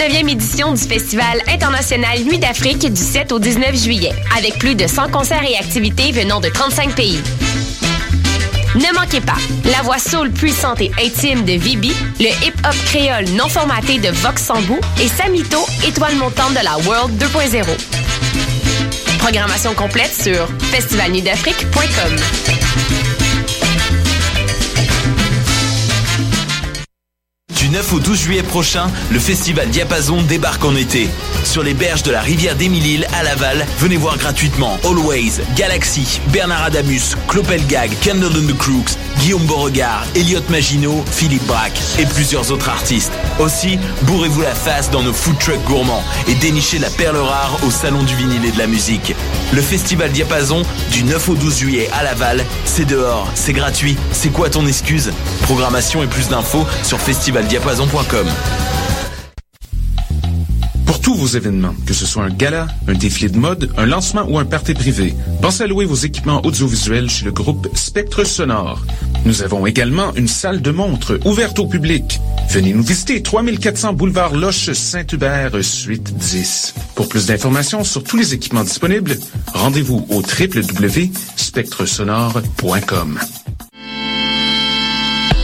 29e édition du Festival international Nuit d'Afrique du 7 au 19 juillet, avec plus de 100 concerts et activités venant de 35 pays. Ne manquez pas la voix soul puissante et intime de Vibi, le hip-hop créole non formaté de Vox Sambou et Samito, étoile montante de la World 2.0. Programmation complète sur festivalnuitdafrique.com. 9 au 12 juillet prochain, le festival Diapason débarque en été. Sur les berges de la rivière d'Émile à Laval, venez voir gratuitement Always, Galaxy, Bernard Adamus, Clopelgag, Candle and the Crooks, Guillaume Beauregard, Elliot Maginot, Philippe Braque et plusieurs autres artistes. Aussi, bourrez-vous la face dans nos food trucks gourmands et dénichez la perle rare au Salon du vinyle et de la musique. Le festival Diapason, du 9 au 12 juillet à Laval, c'est dehors, c'est gratuit, c'est quoi ton excuse? Programmation et plus d'infos sur festivaldiapason.com. Pour tous vos événements, que ce soit un gala, un défilé de mode, un lancement ou un party privé, pensez à louer vos équipements audiovisuels chez le groupe Spectre Sonore. Nous avons également une salle de montre ouverte au public. Venez nous visiter 3400 boulevard Loche Saint-Hubert, suite 10. Pour plus d'informations sur tous les équipements disponibles, rendez-vous au www.spectresonore.com.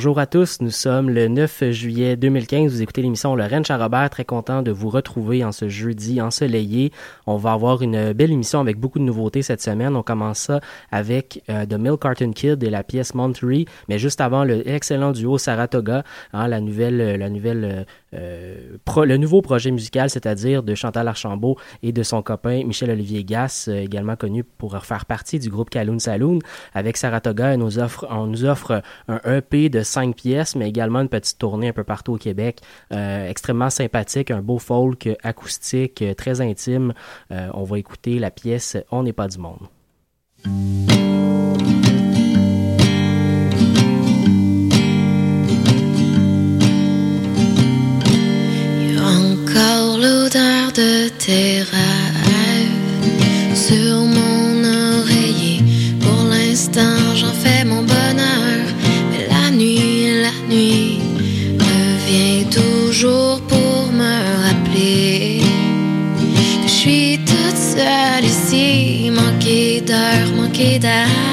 Bonjour à tous, nous sommes le 9 juillet 2015. Vous écoutez l'émission Lorraine Charrobert. Très content de vous retrouver en ce jeudi ensoleillé. On va avoir une belle émission avec beaucoup de nouveautés cette semaine. On commence ça avec euh, The Milk Carton Kid et la pièce Monterey, mais juste avant le excellent duo Saratoga, hein, la nouvelle, la nouvelle, euh, le nouveau projet musical, c'est-à-dire de Chantal Archambault et de son copain Michel-Olivier Gass, euh, également connu pour faire partie du groupe Kaloun Saloon. Avec Saratoga, on nous offre un EP de cinq pièces, mais également une petite tournée un peu partout au Québec. Euh, extrêmement sympathique, un beau folk acoustique, très intime. On va écouter la pièce On n'est pas du monde. De tes rêves sur mon oreiller. Pour l'instant, j'en fais mon bonheur. Mais la nuit, la nuit revient toujours pour me rappeler je suis toute seule ici, manquée d'air, manquée d'air.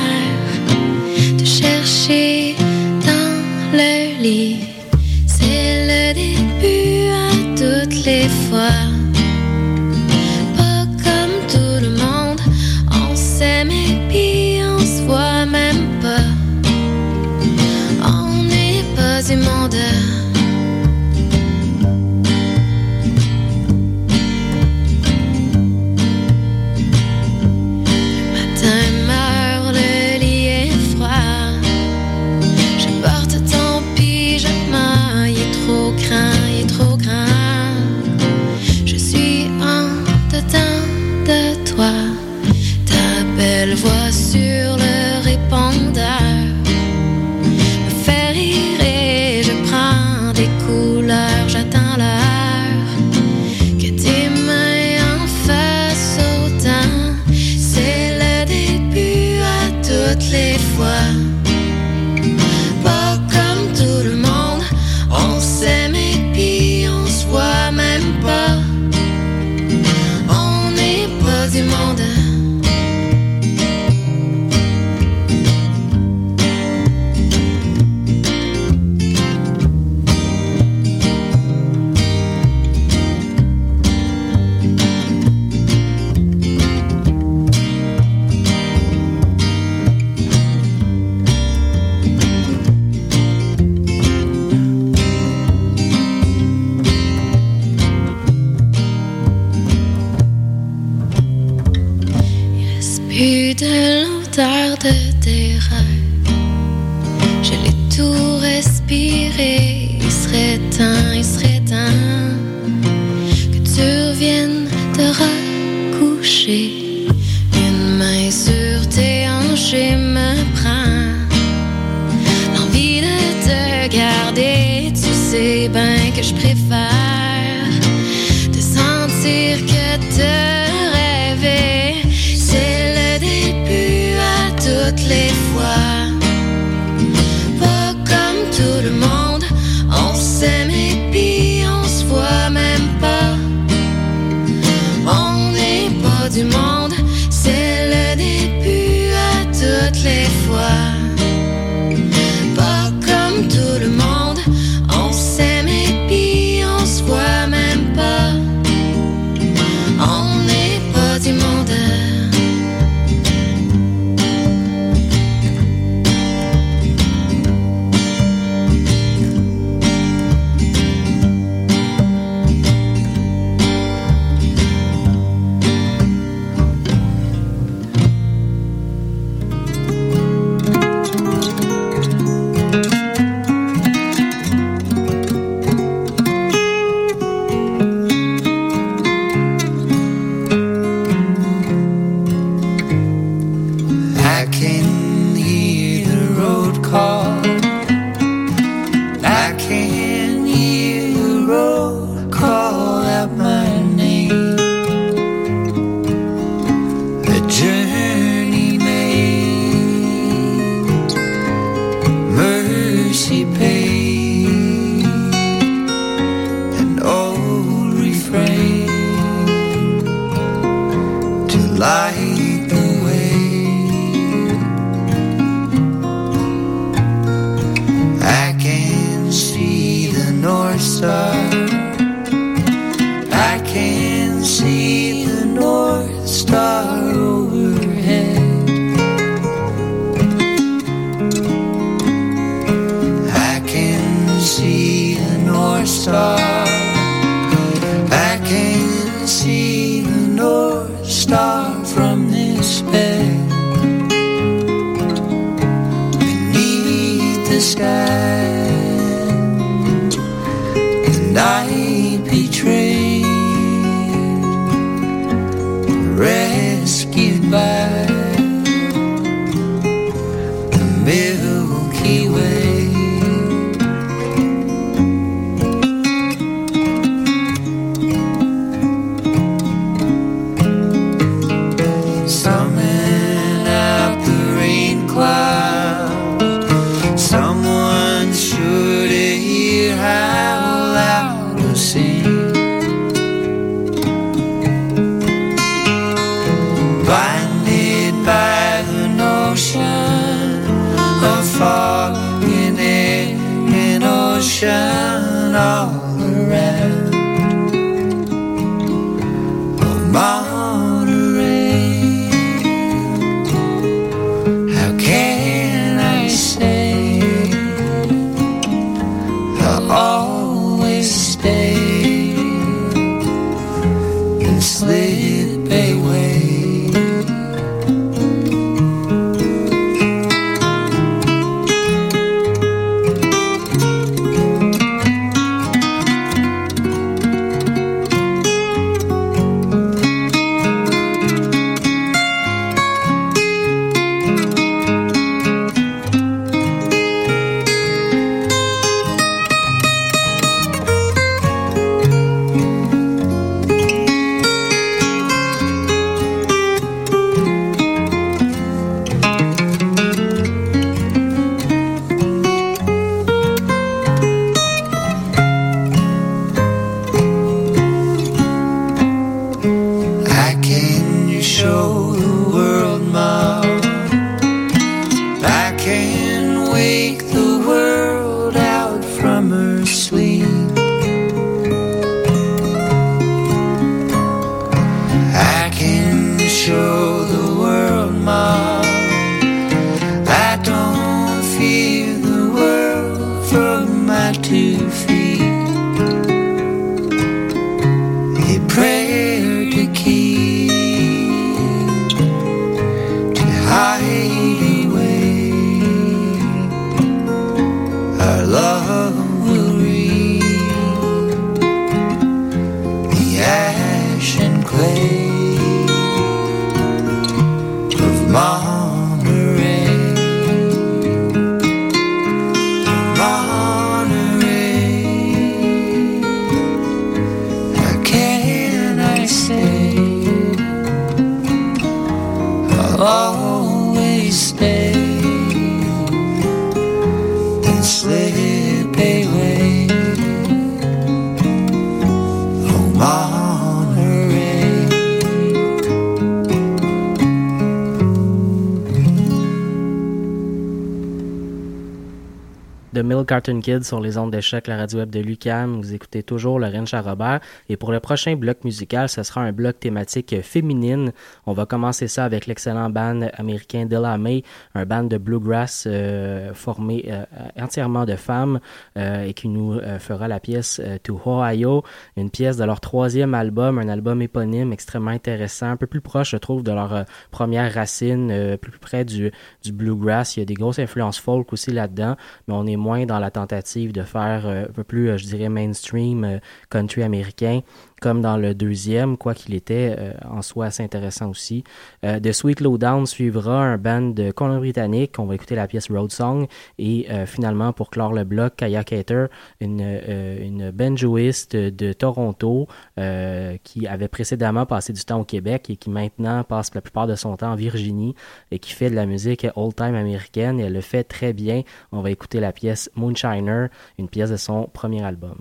Cartoon Kids sur les ondes de choc, la radio web de Lucam. Vous écoutez toujours Lorraine Charrobert. Et pour le prochain bloc musical, ce sera un bloc thématique féminine. On va commencer ça avec l'excellent band américain Della May, un band de bluegrass euh, formé euh, entièrement de femmes euh, et qui nous euh, fera la pièce euh, To Ohio, une pièce de leur troisième album, un album éponyme extrêmement intéressant, un peu plus proche, je trouve, de leur euh, première racine, plus près du, du bluegrass. Il y a des grosses influences folk aussi là-dedans, mais on est moins dans la tentative de faire euh, un peu plus, euh, je dirais, mainstream euh, country américain, comme dans le deuxième, quoi qu'il était euh, en soi assez intéressant aussi. Euh, de Sweet Lowdown suivra un band de Colombie-Britannique. On va écouter la pièce Road Song. Et euh, finalement, pour clore le bloc, Kaya Cater, une, euh, une banjoiste de Toronto euh, qui avait précédemment passé du temps au Québec et qui maintenant passe la plupart de son temps en Virginie et qui fait de la musique old-time américaine. Et elle le fait très bien. On va écouter la pièce Moonshiner, une pièce de son premier album.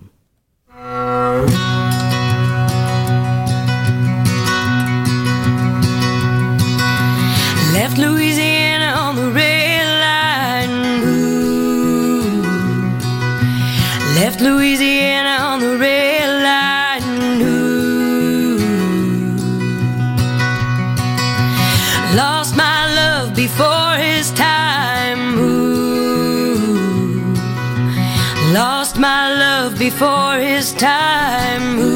Left Louisiana on the red line. Ooh. Left Louisiana on the red line. Ooh. Lost my love before his time. Ooh. Lost my love before his time.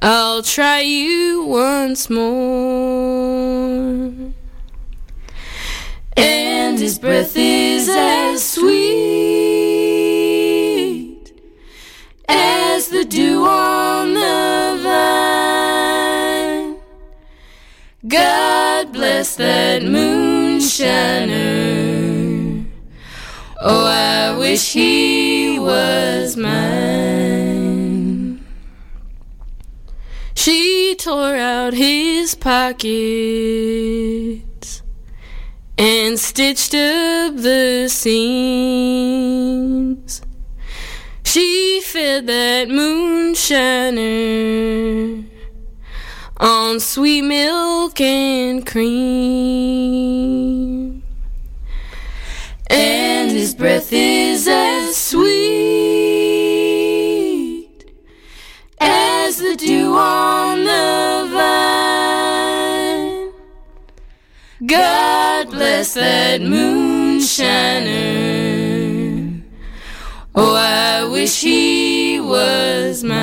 I'll try you once more. And his breath is as sweet as the dew on the vine. God bless that moonshiner. Oh, I wish he was mine. Tore out his pockets and stitched up the seams. She fed that moonshiner on sweet milk and cream. And his breath is as sweet as the dew on God bless that moonshiner. Oh, I wish he was mine.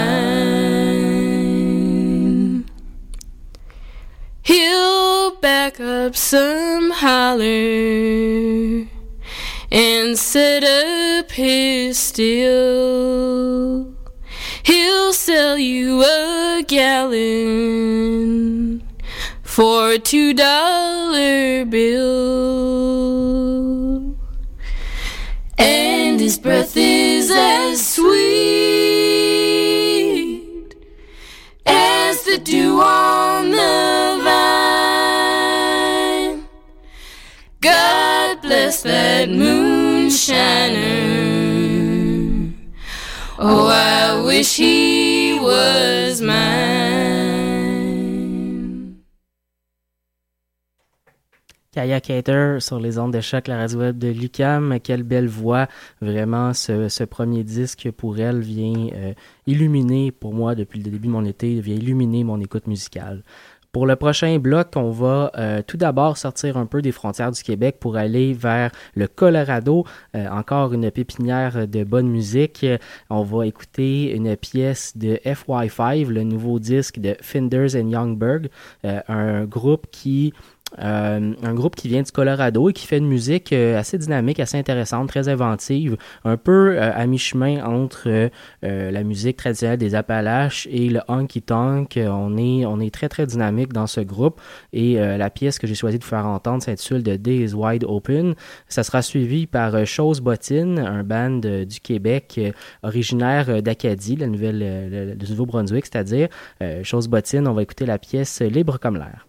He'll back up some holler and set up his still. He'll sell you a gallon for a two dollar bill. And his breath is as sweet as the dew on the vine. God bless that moonshiner. Oh, I wish he was mine. Kaya Cater sur les ondes de choc, la radio web de Lucam. Quelle belle voix. Vraiment, ce, ce premier disque pour elle vient euh, illuminer, pour moi, depuis le début de mon été, vient illuminer mon écoute musicale. Pour le prochain bloc, on va euh, tout d'abord sortir un peu des frontières du Québec pour aller vers le Colorado. Euh, encore une pépinière de bonne musique. On va écouter une pièce de FY5, le nouveau disque de Finders and Youngberg, un groupe qui euh, un groupe qui vient du Colorado et qui fait une musique euh, assez dynamique, assez intéressante, très inventive, un peu euh, à mi-chemin entre la musique traditionnelle des Appalaches et le honky tonk. On est, on est très très dynamique dans ce groupe et la pièce que j'ai choisi de faire entendre s'intitule The Day is Wide Open. Ça sera suivi par Chose Bottine, un band du Québec originaire d'Acadie, la nouvelle, le, le Nouveau-Brunswick, c'est-à-dire Chose Bottine. On va écouter la pièce Libre comme l'air.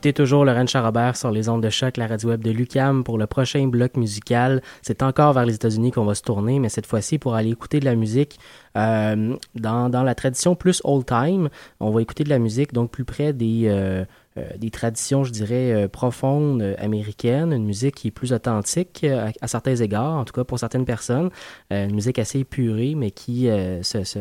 Écoutez toujours Laurent Charrobert sur les ondes de choc, la radio web de Lucam pour le prochain bloc musical. C'est encore vers les États-Unis qu'on va se tourner, mais cette fois-ci pour aller écouter de la musique euh, dans, dans la tradition plus old time. On va écouter de la musique donc plus près des euh, euh, des traditions, je dirais, euh, profondes américaines, une musique qui est plus authentique euh, à, à certains égards, en tout cas pour certaines personnes, une musique assez épurée, mais qui se, se,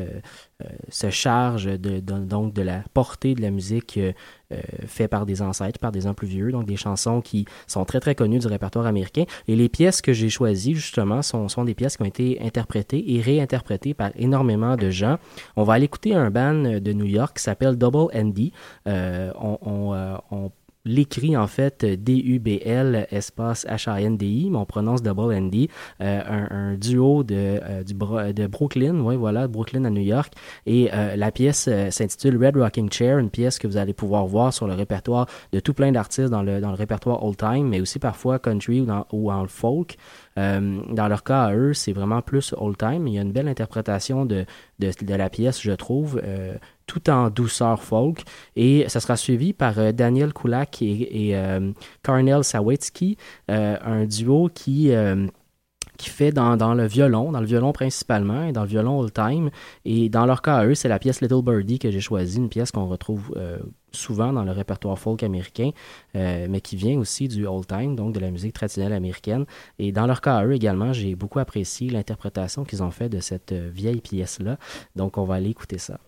se charge de, donc de la portée de la musique euh, euh, fait par des ancêtres, par des gens plus vieux, donc des chansons qui sont très très connues du répertoire américain. Et les pièces que j'ai choisies justement sont, des pièces qui ont été interprétées et réinterprétées par énormément de gens. On va aller écouter un band de New York qui s'appelle Double. Euh, euh, on l'écrit en fait D-U-B-L espace H-A-N-D-I, mais on prononce Double N-D, euh, un, un duo de, euh, du Bro- de Brooklyn, ouais, voilà, Brooklyn à New York. Et euh, la pièce euh, s'intitule Red Rocking Chair, une pièce que vous allez pouvoir voir sur le répertoire de tout plein d'artistes dans le, dans le répertoire old time, mais aussi parfois country ou, dans, ou en folk. Euh, dans leur cas, à eux, c'est vraiment plus old time. Il y a une belle interprétation de, de, de la pièce, je trouve, euh, tout en douceur folk. Et ça sera suivi par euh, Daniel Kulak et, et euh, Carnel Sawitsky, euh, un duo qui... euh, qui fait dans, dans le violon, dans le violon principalement, et dans le violon old-time. Et dans leur cas à eux, c'est la pièce Little Birdie que j'ai choisie, une pièce qu'on retrouve euh, souvent dans le répertoire folk américain, mais qui vient aussi du old-time, donc de la musique traditionnelle américaine. Et dans leur cas à eux également, j'ai beaucoup apprécié l'interprétation qu'ils ont fait de cette vieille pièce-là. Donc on va aller écouter ça.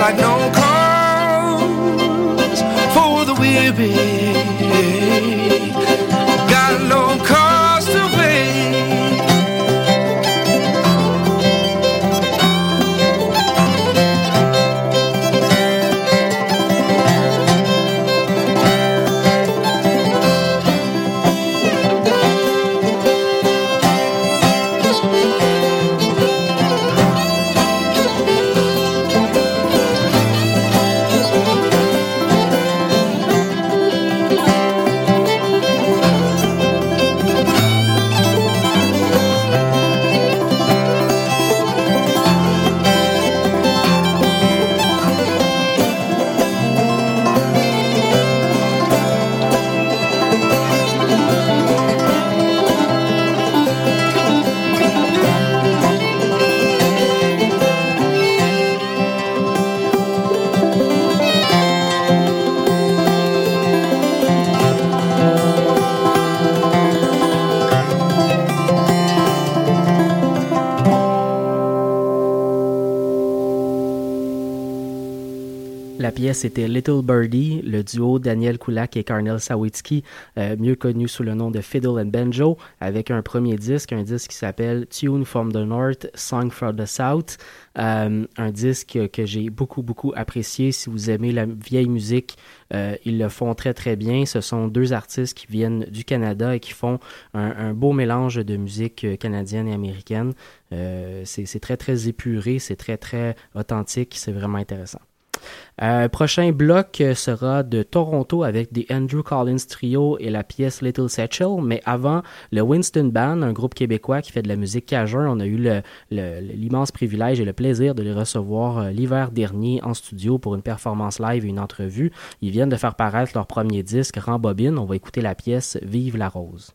Like no cause for the weary. Got no La pièce était Little Birdie, le duo Daniel Koulak et Carnel Sawitsky, euh, mieux connu sous le nom de Fiddle and Banjo, avec un premier disque, un disque qui s'appelle Tune from the North, Song from the South. Euh, un disque que j'ai beaucoup, beaucoup apprécié. Si vous aimez la vieille musique, euh, ils le font très, très bien. Ce sont deux artistes qui viennent du Canada et qui font un, beau mélange de musique canadienne et américaine. C'est très, très épuré, c'est très, très authentique, c'est vraiment intéressant. Euh, prochain bloc euh, sera de Toronto avec des Andrew Collins Trio et la pièce Little Satchel. Mais avant, le Winston Band, un groupe québécois qui fait de la musique cajun, on a eu l'immense privilège et le plaisir de les recevoir euh, l'hiver dernier en studio pour une performance live et une entrevue. Ils viennent de faire paraître leur premier disque, Rambobine. On va écouter la pièce Vive la rose.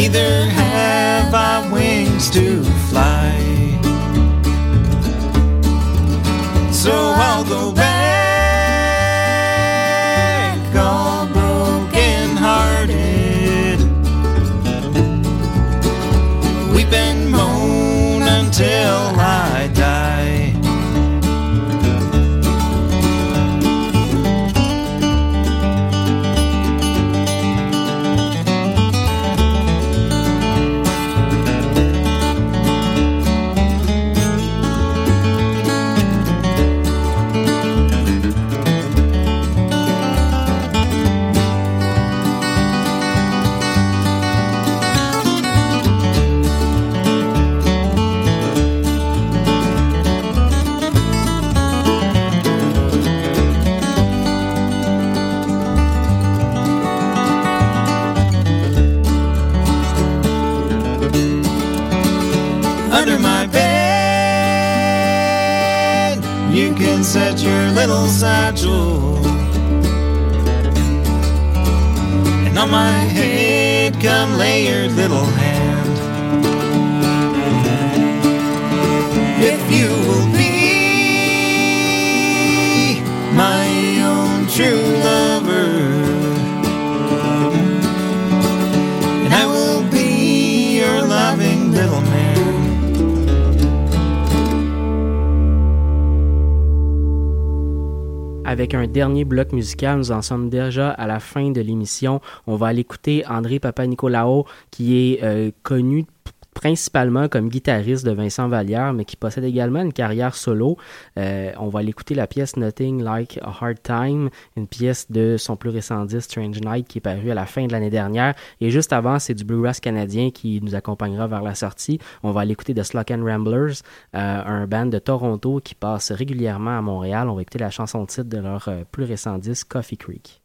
neither have I wings to fly. So although little avec un dernier bloc musical. Nous en sommes déjà à la fin de l'émission. On va aller écouter André Papanicolaou, qui est euh, connu principalement comme guitariste de Vincent Vallière, mais qui possède également une carrière solo. Euh, on va l'écouter la pièce Nothing Like a Hard Time, une pièce de son plus récent disque Strange Night qui est paru à la fin de l'année dernière. Et juste avant, c'est du bluegrass canadien qui nous accompagnera vers la sortie. On va l'écouter de Slock and Ramblers, euh, un band de Toronto qui passe régulièrement à Montréal. On va écouter la chanson titre de leur euh, plus récent disque Coffee Creek.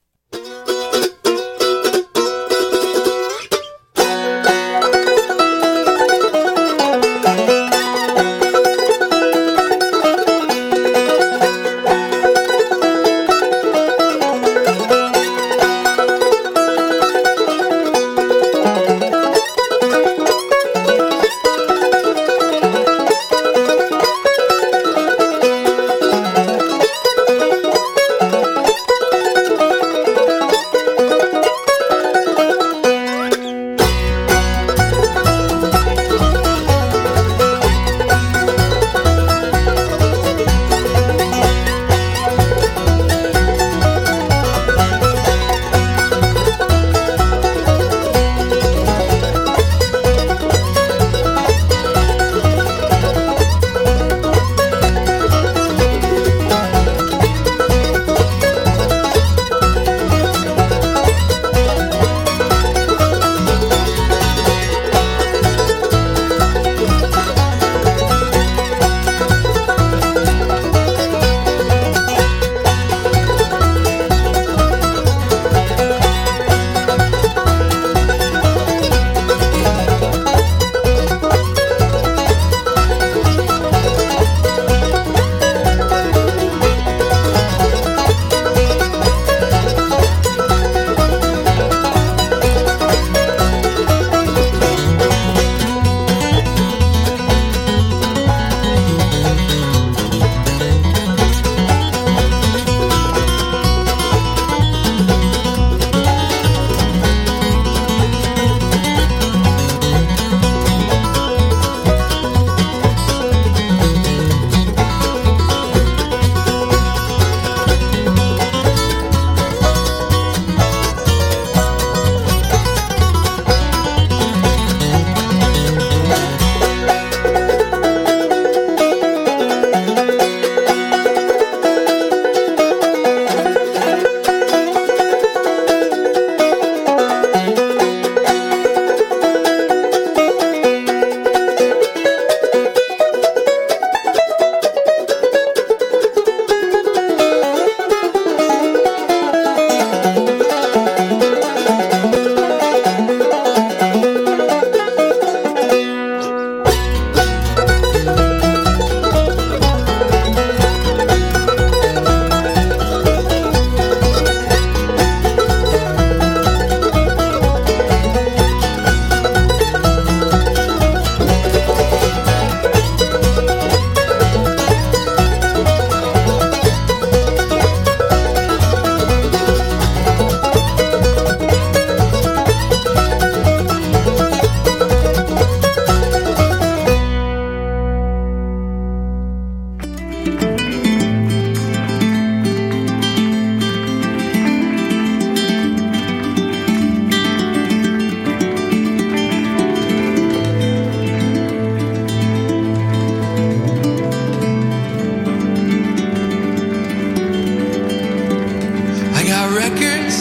Got records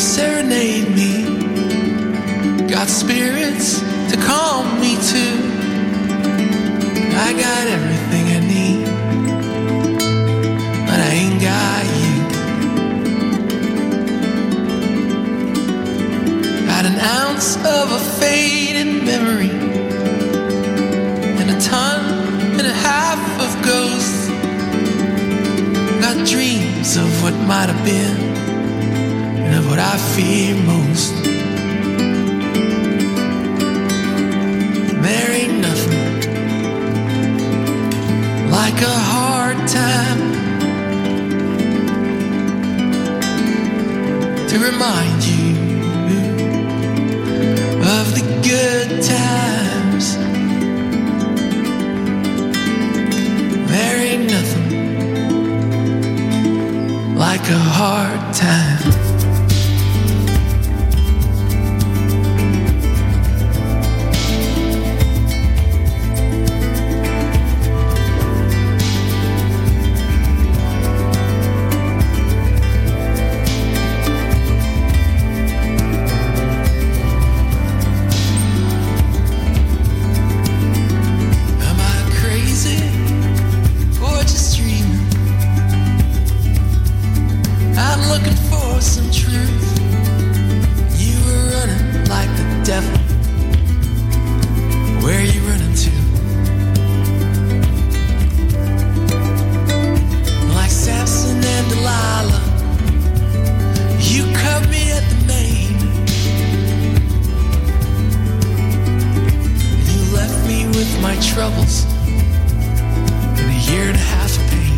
serenade me, got spirits to calm me to. I got everything I need, but I ain't got you. Got an ounce of a faded memory, and a ton dreams of what might have been and of what I fear most. There ain't nothing like a hard time to remind you of the good times. Hard time. my troubles in a year and a half of pain.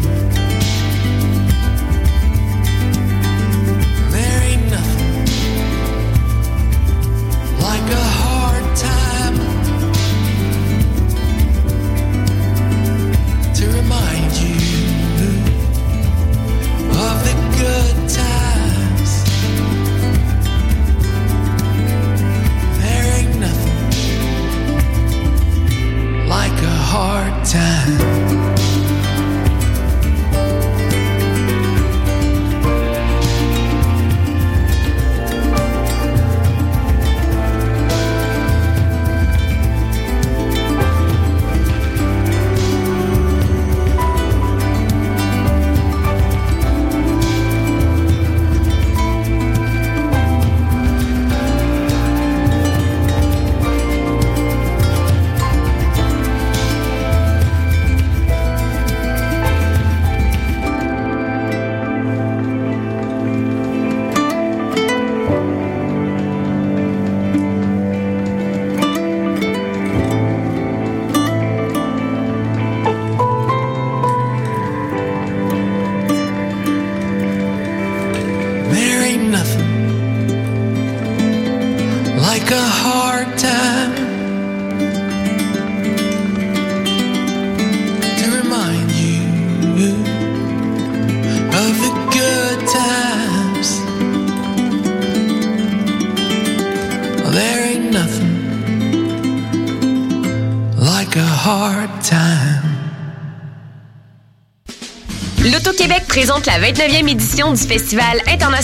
29e édition du Festival international